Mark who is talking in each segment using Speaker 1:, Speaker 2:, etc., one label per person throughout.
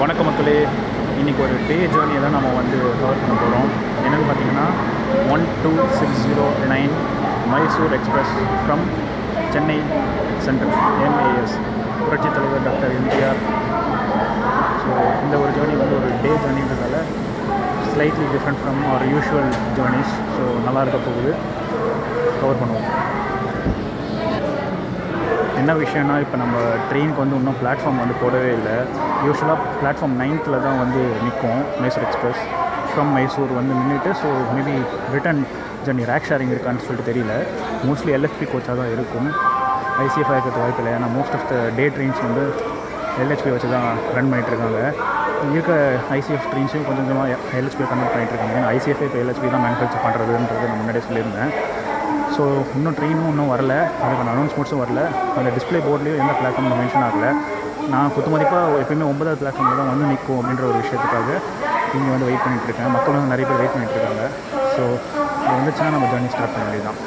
Speaker 1: வணக்க மக்களே. இன்றைக்கி ஒரு டே ஜேர்னியை தான் நம்ம வந்து கவர் பண்ண போகிறோம் என்னென்னு பார்த்தீங்கன்னா one two six zero nine Mysore express from Chennai central MAS புரட்சித் தலைவர் டாக்டர் எம்ஜிஆர். ஸோ இந்த ஒரு ஜேர்னி வந்து ஒரு day ஜேர்னின்றதால slightly different from our usual journeys so நல்லா இருக்க போகுது. கவர் பண்ணுவோம். என்ன விஷயம்னா இப்போ நம்ம ட்ரெயினுக்கு வந்து இன்னும் பிளாட்ஃபார்ம் வந்து போடவே இல்லை. யூஸ்வலாக பிளாட்ஃபார்ம் நைன்த்தில் தான் வந்து நிற்கும் மைசூர் எக்ஸ்பிரஸ் ஃப்ரம் மைசூர் வந்து நின்றுட்டு so maybe return journey rake sharing இருக்கான்னு சொல்லிட்டு தெரியல. மோஸ்ட்லி எல்எஃபி கோச்சாக தான் இருக்கும். ஐசிஎஃப் இருக்கிறது வாய்ப்பு இல்லை ஏன்னா most of the day trains வந்து எல்ஹெச்பி வச்சு தான் ரன் பண்ணிகிட்ருக்காங்க இருக்க ஐசிஎஃப் ட்ரெயின்ஸையும் கொஞ்சம் கொஞ்சமாக எல்ஹெச்பி கன்வெர்ட் பண்ணிகிட்ருக்காங்க ஏன்னா ஐசிஎஃப் இப்போ எல்ஹெச்பி தான் மேனுஃபேக்சர் பண்ணுறதுன்றது நான் முன்னாடியே சொல்லியிருந்தேன். ஸோ இன்னும் ட்ரெயினும் இன்னும் வரல. அதுக்கான அனௌன்ஸ்மெண்ட்ஸும் வரல. அந்த டிஸ்பிளே போர்ட்லேயும் எந்த பிளாட்ஃபார்ம் மென்ஷன் ஆகலை. நான் குத்து மதிப்பாக எப்பயுமே ஒன்பதாவது பிளாட்ஃபார்மில் தான் வந்து நிற்கும் அப்படின்ற ஒரு விஷயத்துக்காக இங்கே வந்து வெயிட் பண்ணிகிட்டு இருக்கேன். மக்களும் வந்து நிறைய பேர் வெயிட் பண்ணிகிட்டு இருக்காங்க. ஸோ வந்துச்சுன்னா நம்ம ஜேர்னி ஸ்டார்ட் பண்ண வேண்டியதான்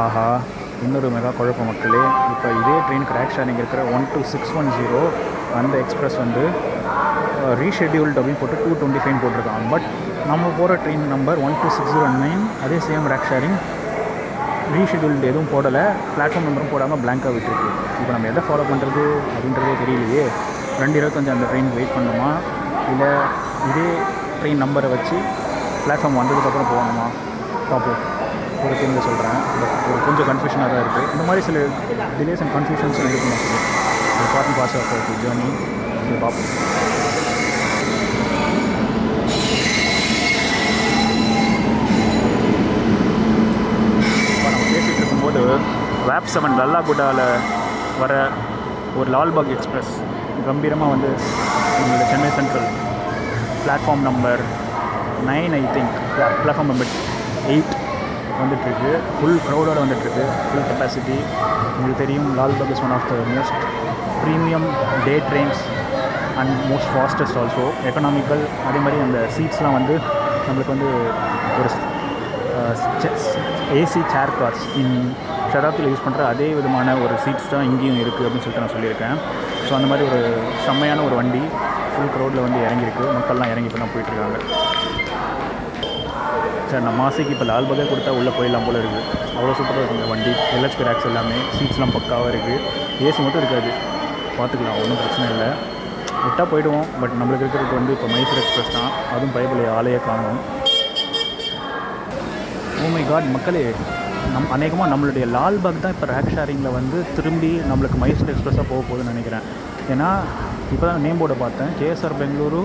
Speaker 1: ஆஹா இன்னொரு மெகா குழப்ப மக்களே. இப்போ இதே ட்ரெயின் கிராக் ஷேரிங் இருக்கிற one two six one zero அந்த எக்ஸ்பிரஸ் வந்து ரீஷெடியூல்டு அப்படின்னு போட்டு டூ டுவெண்ட்டி ஃபைவ் போட்டிருக்காங்க. பட் நம்ம போகிற train number one two six zero nine அதே சேம் ரேக் ஷேரிங் எதுவும் போடலை. பிளாட்ஃபார்ம் நம்பரும் போடாமல் பிளாங்காக விட்டுருக்கு. இப்போ நம்ம எதை ஃபாலோ பண்ணுறது அப்படின்றதே தெரியலையே. ரெண்டு இருபத்தஞ்சு அந்த ட்ரெயின் வெயிட் பண்ணணுமா இல்லை இதே ட்ரெயின் நம்பரை வச்சு பிளாட்ஃபார்ம் வந்ததுக்கப்புறம் போகணுமா? பார்ப்போம். ஒரு டீமில் சொல்கிறேன் பட் ஒரு கொஞ்சம் கன்ஃபியூஷனாக தான் இருக்குது இந்த மாதிரி சில டிலேஸ் அண்ட் கன்ஃபியூஷன்ஸ் இருக்கும் மக்கள் பார்த்து பாஸ் ஆஃப் ஜேர்னி இது பார்ப்போம். இப்போ நம்ம பேசிகிட்டு இருக்கும்போது வேப் செவன் லல்லாகுடாவில் வர ஒரு லால்பாக் எக்ஸ்பிரஸ் கம்பீரமாக வந்து எங்களோட Chennai central platform number nine I think platform number eight வந்துட்டுருக்கு. ஃபுல் க்ரௌடோடு வந்துட்டுருக்கு. ஃபுல் கெப்பாசிட்டி உங்களுக்கு தெரியும் Lalbagh is one of the most premium day trains and most fastest also economical அதே மாதிரி அந்த சீட்ஸ்லாம் வந்து நம்மளுக்கு வந்து ஒரு ஏசி சேர் கார்ஸ் இன் ஷதாப்தியில் யூஸ் பண்ணுற அதே விதமான ஒரு சீட்ஸ் தான் இங்கேயும் இருக்குது அப்படின்னு சொல்லிட்டு நான் சொல்லியிருக்கேன். ஸோ அந்த மாதிரி ஒரு செம்மையான ஒரு வண்டி ஃபுல் க்ரௌடில் வந்து இறங்கியிருக்கு. மக்கள்லாம் இறங்கி இப்போ தான் போயிட்டுருக்காங்க சார் நம்ம மாசிக்கு இப்போ லால்பாகே கொடுத்தா உள்ளே போயிடலாம் போல் இருக்குது அவ்வளோ சூப்பராக இருக்குது இந்த வண்டி. எல்ஹெச்பி ரேக்ஸ் எல்லாமே சீட்ஸ்லாம் பக்காவாக இருக்குது ஏசி மட்டும் இருக்காது. பார்த்துக்கலாம் ஒன்றும் பிரச்சனை இல்லை. விட்டால் போயிடுவோம் பட் நம்மளுக்கு இருக்கிறது வந்து இப்போ மைசூர் எக்ஸ்பிரஸ் தான். அதுவும் பைபிள் ஆலையே காணும். ஓமை oh காட் மக்களே நம் அநேகமாக நம்மளுடைய லால்பாக் தான் இப்போ ரேக் ஷேரிங்கில் வந்து திரும்பி நம்மளுக்கு மைசூர் எக்ஸ்பிரஸாக போக போகுதுன்னு நினைக்கிறேன். ஏன்னா இப்போ தான் நேம் போர்டை பார்த்தேன் KSR Bengaluru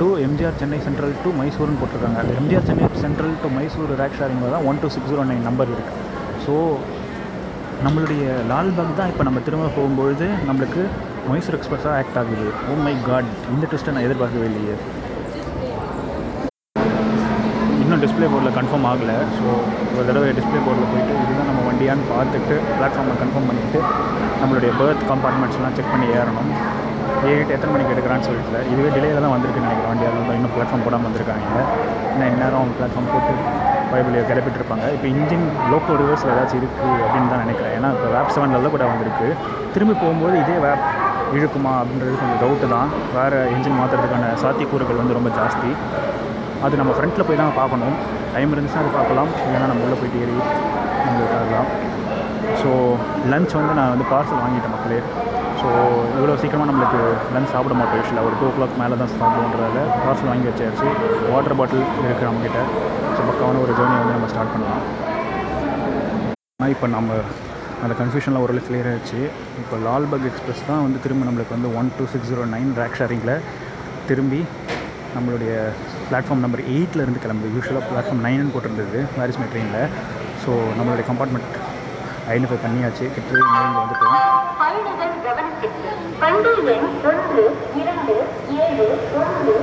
Speaker 1: to MGR Chennai central to மைசூர்னு போட்டிருக்காங்க. MGR Chennai central to Mysore rake ஷேரிங்கில் தான் one two six zero nine number இருக்குது ஸோ நம்மளுடைய லால்பாக் தான் இப்போ நம்ம திரும்ப போகும்பொழுது நம்மளுக்கு மைசூர் எக்ஸ்பிரஸாக ஆக்ட் ஆகுது. ஓ மை காட் இந்த ட்விஸ்ட்டை நான் எதிர்பார்க்கவே இல்லையே. இன்னும் டிஸ்பிளே போர்டில் கன்ஃபார்ம் ஆகலை. ஸோ ஒரு தடவை டிஸ்பிளே போர்டில் போயிட்டு இதுதான் நம்ம வண்டியான்னு பார்த்துட்டு பிளாட்ஃபார்மில் கன்ஃபார்ம் பண்ணிவிட்டு நம்மளுடைய பேர்த் கம்பார்ட்மெண்ட்ஸ்லாம் செக் பண்ணி ஏறணும். ஏறிட்டு எத்தனை மணிக்கு எடுக்கிறான்னு சொல்லிட்டு இதுவே டிலேயில் தான் வந்திருக்குன்னு நினைக்கிறேன். வண்டி அதில் இன்னும் பிளாட்ஃபார்ம் போடாமல் வந்திருக்காங்க. இன்னும் இந்நேரம் அவங்க பிளாட்ஃபார்ம் போட்டு பைபிளியை கிளப்பிட்டுருப்பாங்க. இப்போ இன்ஜின் லோக்கல் ரிவர்ஸில் ஏதாச்சும் இருக்குது அப்படின்னு தான் நினைக்கிறேன். ஏன்னா இப்போ வேப் செவனில் கூட வந்திருக்கு. திரும்பி போகும்போது இதே வேப் இழுக்குமா அப்படின்றது கொஞ்சம் டவுட்டு தான். வேறு இன்ஜின் மாற்றுறதுக்கான சாத்தியக்கூறுகள் வந்து ரொம்ப ஜாஸ்தி. அது நம்ம ஃப்ரண்ட்டில் போய் தான் பார்க்கணும். டைம் இருந்துச்சுன்னா அது பார்க்கலாம். இல்லைன்னா நம்ம உள்ளே போயிட்டு ஏறி நம்ம ஸோ லஞ்ச் வந்து நான் வந்து பார்சல் வாங்கிட்டேன் மக்களே. ஸோ இவ்வளோ சீக்கிரமாக நம்மளுக்கு லஞ்ச் சாப்பிட மாட்டோம் யூஸ்வலாக ஒரு டூ ஓ கிளாக் மேலே தான் சாப்பிடுன்றதால பார்சல் வாங்கி வச்சாச்சு. வாட்டர் பாட்டில் இருக்குது நம்மக்கிட்ட ஸோ பக்காவான ஒரு ஜேர்னி வந்து நம்ம ஸ்டார்ட் பண்ணலாம். ஆனால் இப்போ நம்ம அந்த கன்ஃபியூஷனில் ஓரளவு கிளியர் ஆகிடுச்சு இப்போ லால்பக் எக்ஸ்பிரஸ் தான் வந்து திரும்ப நம்மளுக்கு வந்து one two six zero nine rake ஷேரிங்கில் திரும்பி நம்மளுடைய பிளாட்ஃபார்ம் நம்பர் எயிட்டில் இருந்து கிளம்புது. யூஸ்வலாக பிளாட்ஃபார்ம் நைன் போட்டிருந்தது வேரிஸ் மெட்ரெயினில் ஸோ நம்மளுடைய கம்பார்ட்மெண்ட் ஐடென்டிஃபை பண்ணியாச்சு. கிட்டத்தட்ட நெருங்கி வந்துட்டோம்.
Speaker 2: பயணிகள் கவனத்திற்கு வண்டி எண் ஒன்று இரண்டு ஏழு ஒன்று.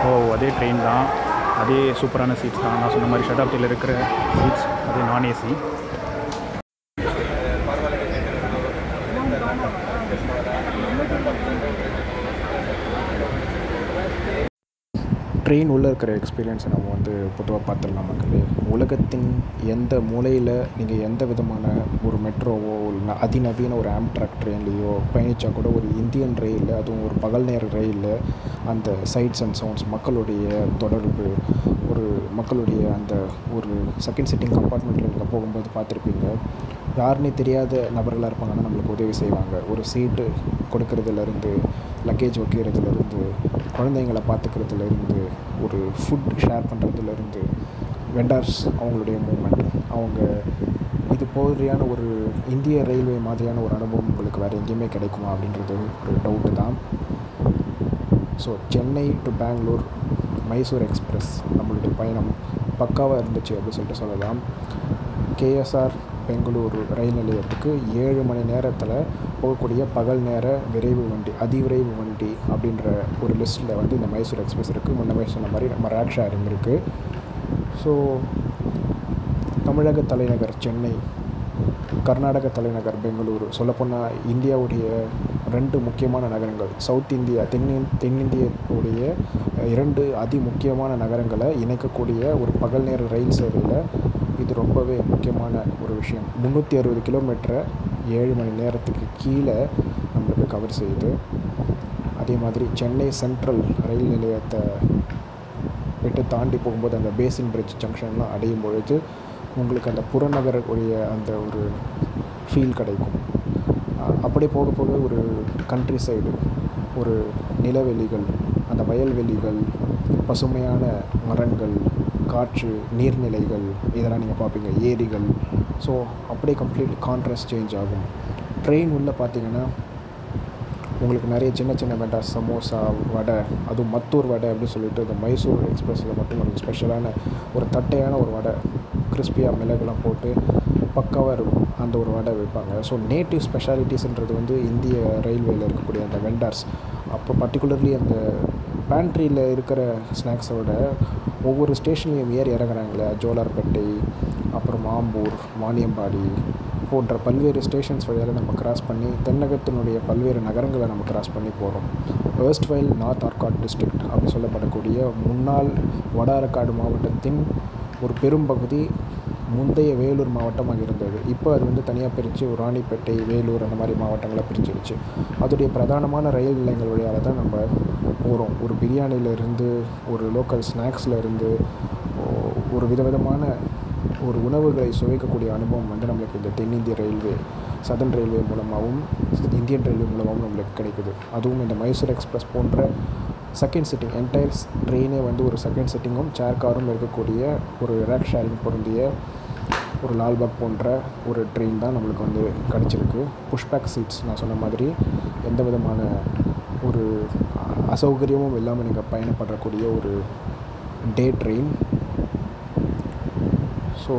Speaker 1: ஓ அதே ட்ரெயின் தான். அதே சூப்பரான சீட்ஸ் தான். நான் சொன்ன மாதிரி சதாப்தியில் இருக்கிற சீட்ஸ் அது நான் ஏசி Thank you.
Speaker 3: ட்ரெயின் உள்ளே இருக்கிற எக்ஸ்பீரியன்ஸை நம்ம வந்து பொதுவாக பார்த்துடலாம் மக்களே. உலகத்தின் எந்த மூலையில் நீங்கள் எந்த விதமான ஒரு மெட்ரோவோ இல்லை அதிநவீன ஒரு ஆம்ட்ராக் ட்ரெயின்லேயோ பயணித்தா கூட ஒரு இந்தியன் ரயிலில் அதுவும் ஒரு பகல் நேர ரயிலில் அந்த சைட்ஸ் அண்ட் சவுண்ட்ஸ் மக்களுடைய தொடர்பு ஒரு மக்களுடைய அந்த ஒரு செகண்ட் சிட்டிங் கம்பார்ட்மெண்ட்டில் நீங்கள் போகும்போது பார்த்துருப்பீங்க. யாருன்னே தெரியாத நபர்களாக இருப்பாங்கன்னா நம்மளுக்கு உதவி செய்வாங்க. ஒரு சீட்டு கொடுக்கறதுலேருந்து லக்கேஜ் வைக்கிறதுலேருந்து குழந்தைங்கள பார்த்துக்கிறதுலேருந்து ஒரு ஃபுட் ஷேர் பண்ணுறதுலேருந்து வெண்டார்ஸ் அவங்களுடைய மூமெண்ட் அவங்க இது போதியான ஒரு இந்திய ரயில்வே மாதிரியான ஒரு அனுபவம் உங்களுக்கு வேறு எங்கேயுமே கிடைக்குமா அப்படின்றது ஒரு டவுட்டு தான். So Chennai to Bangalore Mysore express நம்மளுடைய பயணம் பக்காவாக இருந்துச்சு அப்படின்னு சொல்லிட்டு சொல்லலாம். கேஎஸ்ஆர் பெங்களூர் ரயில் நிலையத்துக்கு ஏழு மணி நேரத்தில் போகக்கூடிய பகல் நேர விரைவு வண்டி அதிவிரைவு வண்டி அப்படின்ற ஒரு லிஸ்ட்டில் வந்து இந்த மைசூர் எக்ஸ்பிரஸ் இருக்குது முன்னமே சொன்ன மாதிரி நம்ம ரேக் ஷேரிங் இருக்குது ஸோ தமிழக தலைநகர் சென்னை கர்நாடக தலைநகர் பெங்களூரு சொல்லப்போனால் இந்தியாவுடைய ரெண்டு முக்கியமான நகரங்கள் சவுத் இந்தியா தென்னின் தென்னிந்தியாவுடைய இரண்டு அதி முக்கியமான நகரங்களை இணைக்கக்கூடிய ஒரு பகல் நேர ரயில் சேவையில் இது ரொம்பவே முக்கியமான ஒரு விஷயம். முந்நூற்றி அறுபது கிலோமீட்டரை ஏழு மணி நேரத்துக்கு கீழே நம்மளுக்கு கவர் செய்யுது அதே மாதிரி சென்னை சென்ட்ரல் ரயில் நிலையத்தை விட்டு தாண்டி போகும்போது அந்த பேசின் பிரிட்ஜ் ஜங்ஷன்லாம் அடையும் பொழுது உங்களுக்கு அந்த புறநகருடைய அந்த ஒரு ஃபீல் கிடைக்கும். அப்படி போக போக ஒரு கண்ட்ரி சைடு ஒரு நிலவெளிகள் அந்த வயல்வெளிகள் பசுமையான மரங்கள் காற்று நீர்நிலைகள் இதெல்லாம் நீங்கள் பார்ப்பீங்க ஏரிகள். ஸோ அப்படியே கம்ப்ளீட் கான்ட்ராஸ்ட் சேஞ்ச் ஆகும். ட்ரெயின் உள்ளே பார்த்தீங்கன்னா உங்களுக்கு நிறைய சின்ன சின்ன வெண்டாஸ் சமோசா வடை அதுவும் மத்தூர் வடை அப்படின்னு சொல்லிட்டு இந்த மைசூர் எக்ஸ்பிரஸில் மட்டும் ஒரு ஸ்பெஷலான ஒரு தட்டையான ஒரு வடை கிறிஸ்பியாக மிளகுலாம் போட்டு பக்காவாக இருக்கும். அந்த ஒரு வடை வைப்பாங்க. ஸோ நேட்டிவ் ஸ்பெஷாலிட்டிஸ்ன்றது வந்து இந்திய ரயில்வேயில் இருக்கக்கூடிய அந்த வெண்டார்ஸ் அப்போ பர்டிகுலர்லி அந்த பேண்ட்ரியில் இருக்கிற ஸ்நாக்ஸோட ஒவ்வொரு ஸ்டேஷன்லையும் ஏறி இறங்குறாங்களே ஜோலார்பேட்டை அப்புறம் ஆம்பூர் வாணியம்பாடி போன்ற பல்வேறு ஸ்டேஷன்ஸ் வழியால் நம்ம கிராஸ் பண்ணி தென்னகத்தினுடைய பல்வேறு நகரங்களை நம்ம கிராஸ் பண்ணி போகிறோம் வேர்ஸ்ட்வைல் நார்த் ஆர்காட் டிஸ்ட்ரிக்ட் அப்படி சொல்லப்படக்கூடிய முன்னாள் வடாரக்காடு மாவட்டத்தின் ஒரு பெரும்பகுதி முந்தைய வேலூர் மாவட்டமாக இருந்தது. இப்போ அது வந்து தனியாக பிரித்து ராணிப்பேட்டை வேலூர் அந்த மாதிரி மாவட்டங்களை பிரிச்சிருச்சு அதோடைய பிரதானமான ரயில் நிலையங்கள் வழியாக தான் நம்ம போகிறோம் ஒரு பிரியாணியிலேருந்து ஒரு லோக்கல் ஸ்நாக்ஸ்லேருந்து ஒரு விதவிதமான ஒரு உணவுகளை சுவைக்கக்கூடிய அனுபவம் வந்து நம்மளுக்கு இந்த தென்னிந்திய ரயில்வே சதன் ரயில்வே மூலமாகவும் இந்தியன் ரயில்வே மூலமாகவும் நம்மளுக்கு கிடைக்குது. அதுவும் இந்த மைசூர் எக்ஸ்பிரஸ் போன்ற செகண்ட் சிட்டிங் என்டையர் ட்ரெயினே வந்து ஒரு செகண்ட் சிட்டிங்கும் சேர் காரும் இருக்கக்கூடிய ஒரு ரேக் ஷேரிங் பொருந்திய ஒரு லால்பாக் போன்ற ஒரு ட்ரெயின் தான் நம்மளுக்கு வந்து கிடச்சிருக்கு. புஷ்பேக் சீட்ஸ் நான் சொன்ன மாதிரி எந்த விதமான ஒரு அசௌகரியமும் இல்லாமல் நீங்கள் பயணப்படக்கூடிய ஒரு டே ட்ரெயின் ஸோ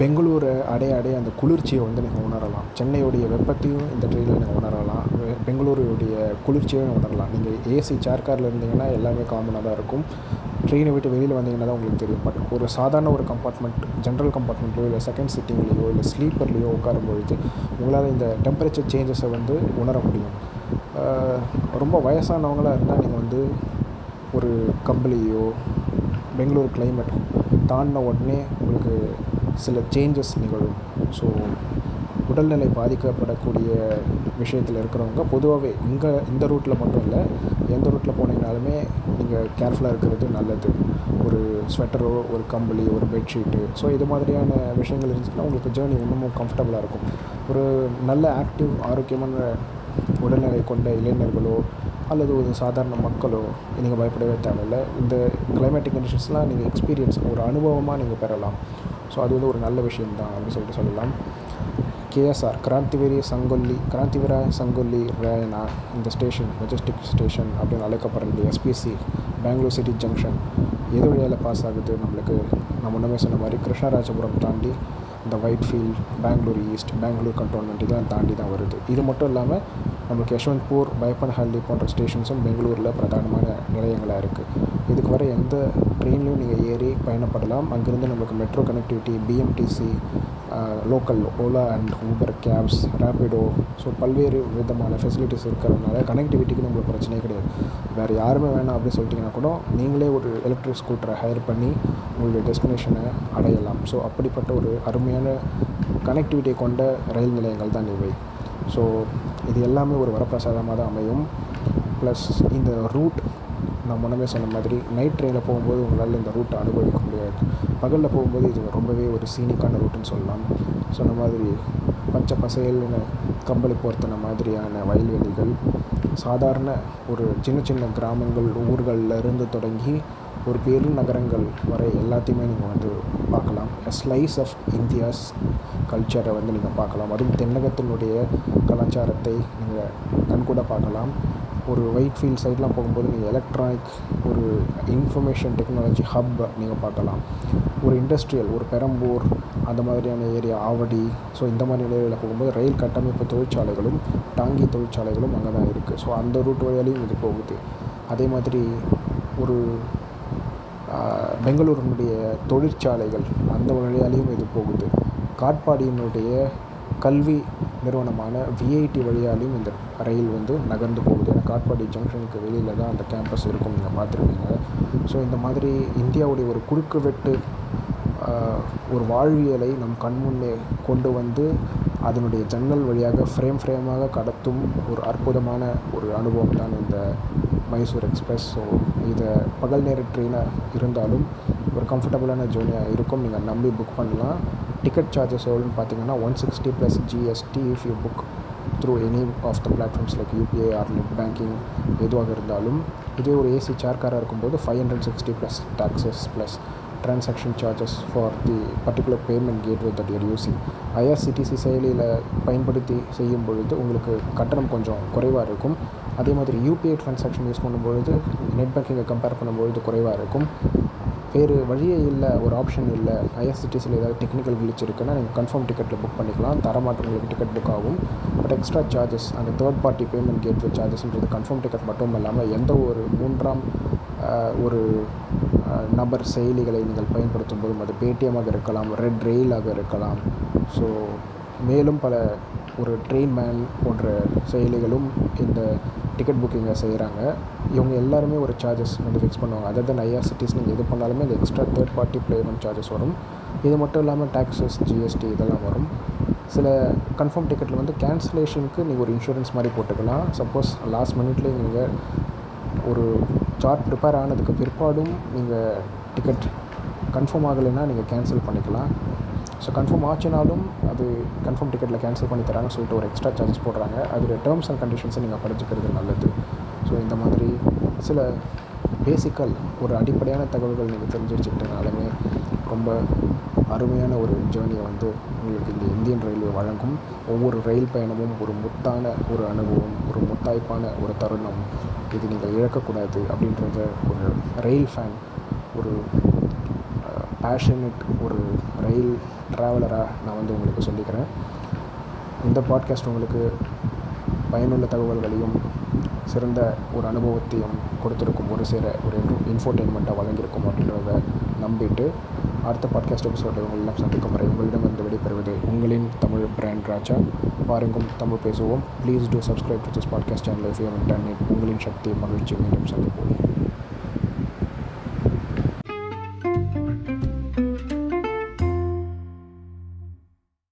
Speaker 3: பெங்களூரை அடைய அடைய அந்த குளிர்ச்சியை வந்து நீங்கள் உணரலாம். சென்னையுடைய வெப்பத்தையும் இந்த ட்ரெயினில் நீங்கள் உணரலாம். பெங்களூருடைய பெங்களூருடைய நம்ம வந்துடலாம் நீங்கள் ஏசி சேர் காரில் இருந்தீங்கன்னா எல்லாமே காமனாக தான் இருக்கும். ட்ரெயினை விட்டு வெளியில் வந்தீங்கன்னா தான் உங்களுக்கு தெரியும். பட் ஒரு சாதாரண ஒரு கம்பார்ட்மெண்ட் ஜென்ரல் கம்பார்ட்மெண்ட்லையோ இல்லை செகண்ட் சிட்டிங்லேயோ இல்லை ஸ்லீப்பர்லேயோ உட்காரும் பொழுது உங்களால் இந்த டெம்பரேச்சர் சேஞ்சஸை வந்து உணர முடியும். ரொம்ப வயசானவங்களாக இருந்தால் நீங்கள் வந்து ஒரு கம்பளியோ பெங்களூர் கிளைமேட் தாண்டின உடனே உங்களுக்கு சில சேஞ்சஸ் நிகழும். ஸோ உடல்நிலை பாதிக்கப்படக்கூடிய விஷயத்தில் இருக்கிறவங்க பொதுவாகவே இங்கே இந்த ரூட்டில் மட்டும் இல்லை எந்த ரூட்டில் போனீங்கனாலுமே நீங்கள் கேர்ஃபுல்லாக இருக்கிறது நல்லது. ஒரு ஸ்வெட்டரோ ஒரு கம்பளி ஒரு பெட்ஷீட்டு ஸோ இது மாதிரியான விஷயங்கள் இருந்துச்சுன்னா உங்களுக்கு ஜேர்னி இன்னமும் கம்ஃபர்டபுளாக இருக்கும். ஒரு நல்ல ஆக்டிவ் ஆரோக்கியமான உடல்நிலை கொண்ட இளைஞர்களோ அல்லது ஒரு சாதாரண மக்களோ நீங்கள் பயப்படவே தேவையில்லை. இந்த கிளைமேட்டிக் கண்டிஷன்ஸ்லாம் நீங்கள் எக்ஸ்பீரியன்ஸ் ஒரு அனுபவமாக நீங்கள் பெறலாம். ஸோ அது வந்து ஒரு நல்ல விஷயம் தான் அப்படின்னு சொல்லிட்டு சொல்லலாம். கேஎஸ்ஆர் கிராந்திவீரி சங்கொல்லி கிராந்திவீரா சங்கொல்லி ரேனா இந்த ஸ்டேஷன் மெஜஸ்டிக் ஸ்டேஷன் அப்படின்னு அழைக்கப்படுறது எஸ்பிசி பெங்களூர் சிட்டி ஜங்ஷன் எது வழியால் பாஸ் ஆகுது நம்மளுக்கு? நான் முன்னமே சொன்ன மாதிரி கிருஷ்ணராஜபுரம் தாண்டி இந்த Whitefield Bangalore east Bangalore cantonment இதெல்லாம் தாண்டி தான் வருது. இது மட்டும் இல்லாமல் நம்மளுக்கு யஷ்வந்த்பூர் பைப்பன்ஹல்லி போன்ற ஸ்டேஷன்ஸும் பெங்களூரில் பிரதானமான நிலையங்களாக இருக்குது இதுக்கு வர எந்த ட்ரெயின்லையும் நீங்கள் ஏறி பயணப்படலாம். அங்கேருந்து நமக்கு metro connectivity BMTC local Ola and Uber cabs Rapido so பல்வேறு விதமான ஃபெசிலிட்டிஸ் இருக்கிறதுனால கனெக்டிவிட்டிக்கு நம்மளுக்கு பிரச்சனையே கிடையாது. வேறு யாருமே வேணாம் அப்படின்னு சொல்லிட்டிங்கன்னா கூட நீங்களே ஒரு எலக்ட்ரிக் ஸ்கூட்டரை ஹையர் பண்ணி உங்களுடைய டெஸ்டினேஷனை அடையலாம். ஸோ அப்படிப்பட்ட ஒரு அருமையான கனெக்டிவிட்டியை கொண்ட ரயில் நிலையங்கள் தான் இவை. ஸோ இது எல்லாமே ஒரு வரப்பிரசாதமாக தான் அமையும். ப்ளஸ் இந்த ரூட் நான் முன்னமே சொன்ன மாதிரி நைட் ட்ரெயினில் போகும்போது உங்களால் இந்த ரூட்டை அனுபவிக்க முடியாது. பகலில் போகும்போது இது ரொம்பவே ஒரு சீனிக்கான ரூட்டுன்னு சொல்லலாம். சொன்ன மாதிரி பச்சை பசையல்னு கம்பளி போர்த்தின மாதிரியான வயல்வெளிகள் சாதாரண ஒரு சின்ன சின்ன கிராமங்கள் ஊர்களில் இருந்து தொடங்கி ஒரு பெருநகரங்கள் வரை எல்லாத்தையுமே நீங்கள் வந்து பார்க்கலாம். ஸ்லைஸ் ஆஃப் இந்தியாஸ் கல்ச்சரை வந்து நீங்கள் பார்க்கலாம். அதுவும் தென்னகத்தினுடைய கலாச்சாரத்தை நீங்கள் கண்கூட பார்க்கலாம். ஒரு ஒயிட் ஃபீல்ட் சைட்லாம் போகும்போது நீங்கள் எலக்ட்ரானிக் ஒரு இன்ஃபர்மேஷன் டெக்னாலஜி ஹப் நீங்கள் பார்க்கலாம். ஒரு இண்டஸ்ட்ரியல் ஒரு பெரம்பூர் அந்த மாதிரியான ஏரியா ஆவடி ஸோ இந்த மாதிரி ஏரியாவில் போகும்போது ரயில் கட்டமைப்பு தொழிற்சாலைகளும் டாங்கி தொழிற்சாலைகளும் அங்கே தான் இருக்குது ஸோ அந்த ரூட் வழியாலையும் இது போகுது. அதே மாதிரி ஒரு பெங்களூரினுடைய தொழிற்சாலைகள் அந்த வழியாலையும் இது போகுது. காட்பாடியினுடைய கல்வி நிறுவனமான விஐடி வழியாலையும் இந்த ரயில் வந்து நகர்ந்து போகுது. ஏன்னா காட்பாடி ஜங்ஷனுக்கு வெளியில் தான் அந்த கேம்பஸ் இருக்கும். நீங்கள் பார்த்துருப்பீங்க. ஸோ இந்த மாதிரி இந்தியாவுடைய ஒரு குறுக்கு வெட்டு ஒரு வாழ்வியலை நம் கண்முன்னே கொண்டு வந்து அதனுடைய ஜன்னல் வழியாக ஃப்ரேம் ஃப்ரேமாக கடத்தும் ஒரு அற்புதமான ஒரு அனுபவம் தான் இந்த மைசூர் எக்ஸ்பிரஸ். ஸோ இதை பகல் நேர ட்ரெயினாக இருந்தாலும் ஒரு கம்ஃபர்டபுளான ஜேர்னியாக இருக்கும். நீங்கள் நம்பி புக் பண்ணலாம். டிக்கெட் சார்ஜஸ் எவ்வளோன்னு பார்த்தீங்கன்னா one sixty plus GST if you book through any of the platforms like UPI or net banking எதுவாக இருந்தாலும். இதே ஒரு ஏசி சேர்க்காராக இருக்கும்போது five hundred sixty plus taxes plus transaction charges for the particular payment gateway that you're using IRCTC செயலியில் பயன்படுத்தி செய்யும் பொழுது உங்களுக்கு கட்டணம் கொஞ்சம் குறைவாக இருக்கும். அதே மாதிரி யூபிஐ ட்ரான்சாக்ஷன் யூஸ் பண்ணும்பொழுது நெட் பேங்கிங்கை கம்பேர் பண்ணும்பொழுது குறைவாக இருக்கும். வேறு வழியே இல்லை ஒரு ஆப்ஷன் இல்லை. ஐஆர்சிடிசியில் ஏதாவது டெக்னிக்கல் கிளிச் இருக்குன்னா நீங்கள் கன்ஃபார்ம் டிக்கெட்டில் புக் பண்ணிக்கலாம். தரமாட்டம் உங்களுக்கு டிக்கெட் புக் ஆகும். பட் எக்ஸ்ட்ரா சார்ஜஸ் அந்த தேர்ட் பார்ட்டி பேமெண்ட் கேட்வே சார்ஜஸ்ன்றது கன்ஃபார்ம் டிக்கெட் மட்டும் இல்லாமல் எந்த ஒரு மூன்றாம் ஒரு நபர் செயலிகளை நீங்கள் பயன்படுத்தும் போதும் அது பேடிஎம்மாக இருக்கலாம் ரெட் ரெயிலாக இருக்கலாம். ஸோ மேலும் பல ஒரு ட்ரெயின் மேன் போன்ற செயலிகளும் இந்த டிக்கெட் புக்கிங்கை செய்கிறாங்க இவங்க எல்லாருமே ஒரு சார்ஜஸ் வந்து ஃபிக்ஸ் பண்ணுவாங்க. அதர் தன் ஐஆர்சிட்டிஸ் நீங்கள் எது பண்ணாலுமே இந்த extra third party payment charges வரும். இது மட்டும் இல்லாமல் டேக்ஸஸ் ஜிஎஸ்டி இதெல்லாம் வரும். சில கன்ஃபார்ம் டிக்கெட்டில் வந்து கேன்சலேஷனுக்கு நீங்கள் ஒரு இன்சூரன்ஸ் மாதிரி போட்டுக்கலாம். சப்போஸ் லாஸ்ட் மினிட்லேயே நீங்கள் ஒரு சார்ட் ப்ரிப்பேர் ஆனதுக்கு பிற்பாடும் நீங்கள் டிக்கெட் கன்ஃபார்ம் ஆகலைன்னா நீங்கள் கேன்சல் பண்ணிக்கலாம். ஸோ கன்ஃபார்ம் ஆச்சுனாலும் அது கன்ஃபார்ம் டிக்கெட்டில் கேன்சல் பண்ணி தராங்கன்னு சொல்லிட்டு ஒரு எக்ஸ்ட்ரா சார்ஜஸ் போடுறாங்க. அதோட டேர்ம்ஸ் அண்ட் கண்டிஷன்ஸை நீங்கள் படிச்சுக்கிறது நல்லது. ஸோ இந்த மாதிரி சில பேசிக்கல் ஒரு அடிப்படையான தகவல்கள் நீங்கள் தெரிஞ்சு வச்சுக்கிட்டனாலுமே ரொம்ப அருமையான ஒரு ஜேர்னியை வந்து உங்களுக்கு இந்த இந்தியன் ரயில்வே வழங்கும். ஒவ்வொரு ரயில் பயணமும் ஒரு முத்தான ஒரு அனுபவம் ஒரு முத்தாய்ப்பான ஒரு தருணம். இது நீங்கள் இழக்கக்கூடாது அப்படின்றத ஒரு ரயில் ஃபேன் ஒரு பேஷனட் ஒரு ரயில் ட்ராவலராக நான் வந்து உங்களுக்கு சொல்லிக்கிறேன். இந்த பாட்காஸ்ட் உங்களுக்கு பயனுள்ள தகவல்களையும் சிறந்த ஒரு அனுபவத்தையும் கொடுத்துருக்கும் ஒரு சேர ஒரு இன்ஃபோர்டெயின்மெண்ட்டாக வழங்கியிருக்கும் அப்படின்றத நம்பிட்டு அடுத்த பாட்காஸ்ட் எபிசோடில் உங்களெல்லாம் சந்திக்கும் வரை உங்களிடம் வந்து விடைபெறுவது உங்களின் தமிழ் பிராண்ட் ராஜா. பாருங்கும் தமிழ் பேசுவோம். Please do subscribe to this podcast channel FM internet உங்களின் சக்தி மகிழ்ச்சி. மீண்டும் சந்திப்போம்.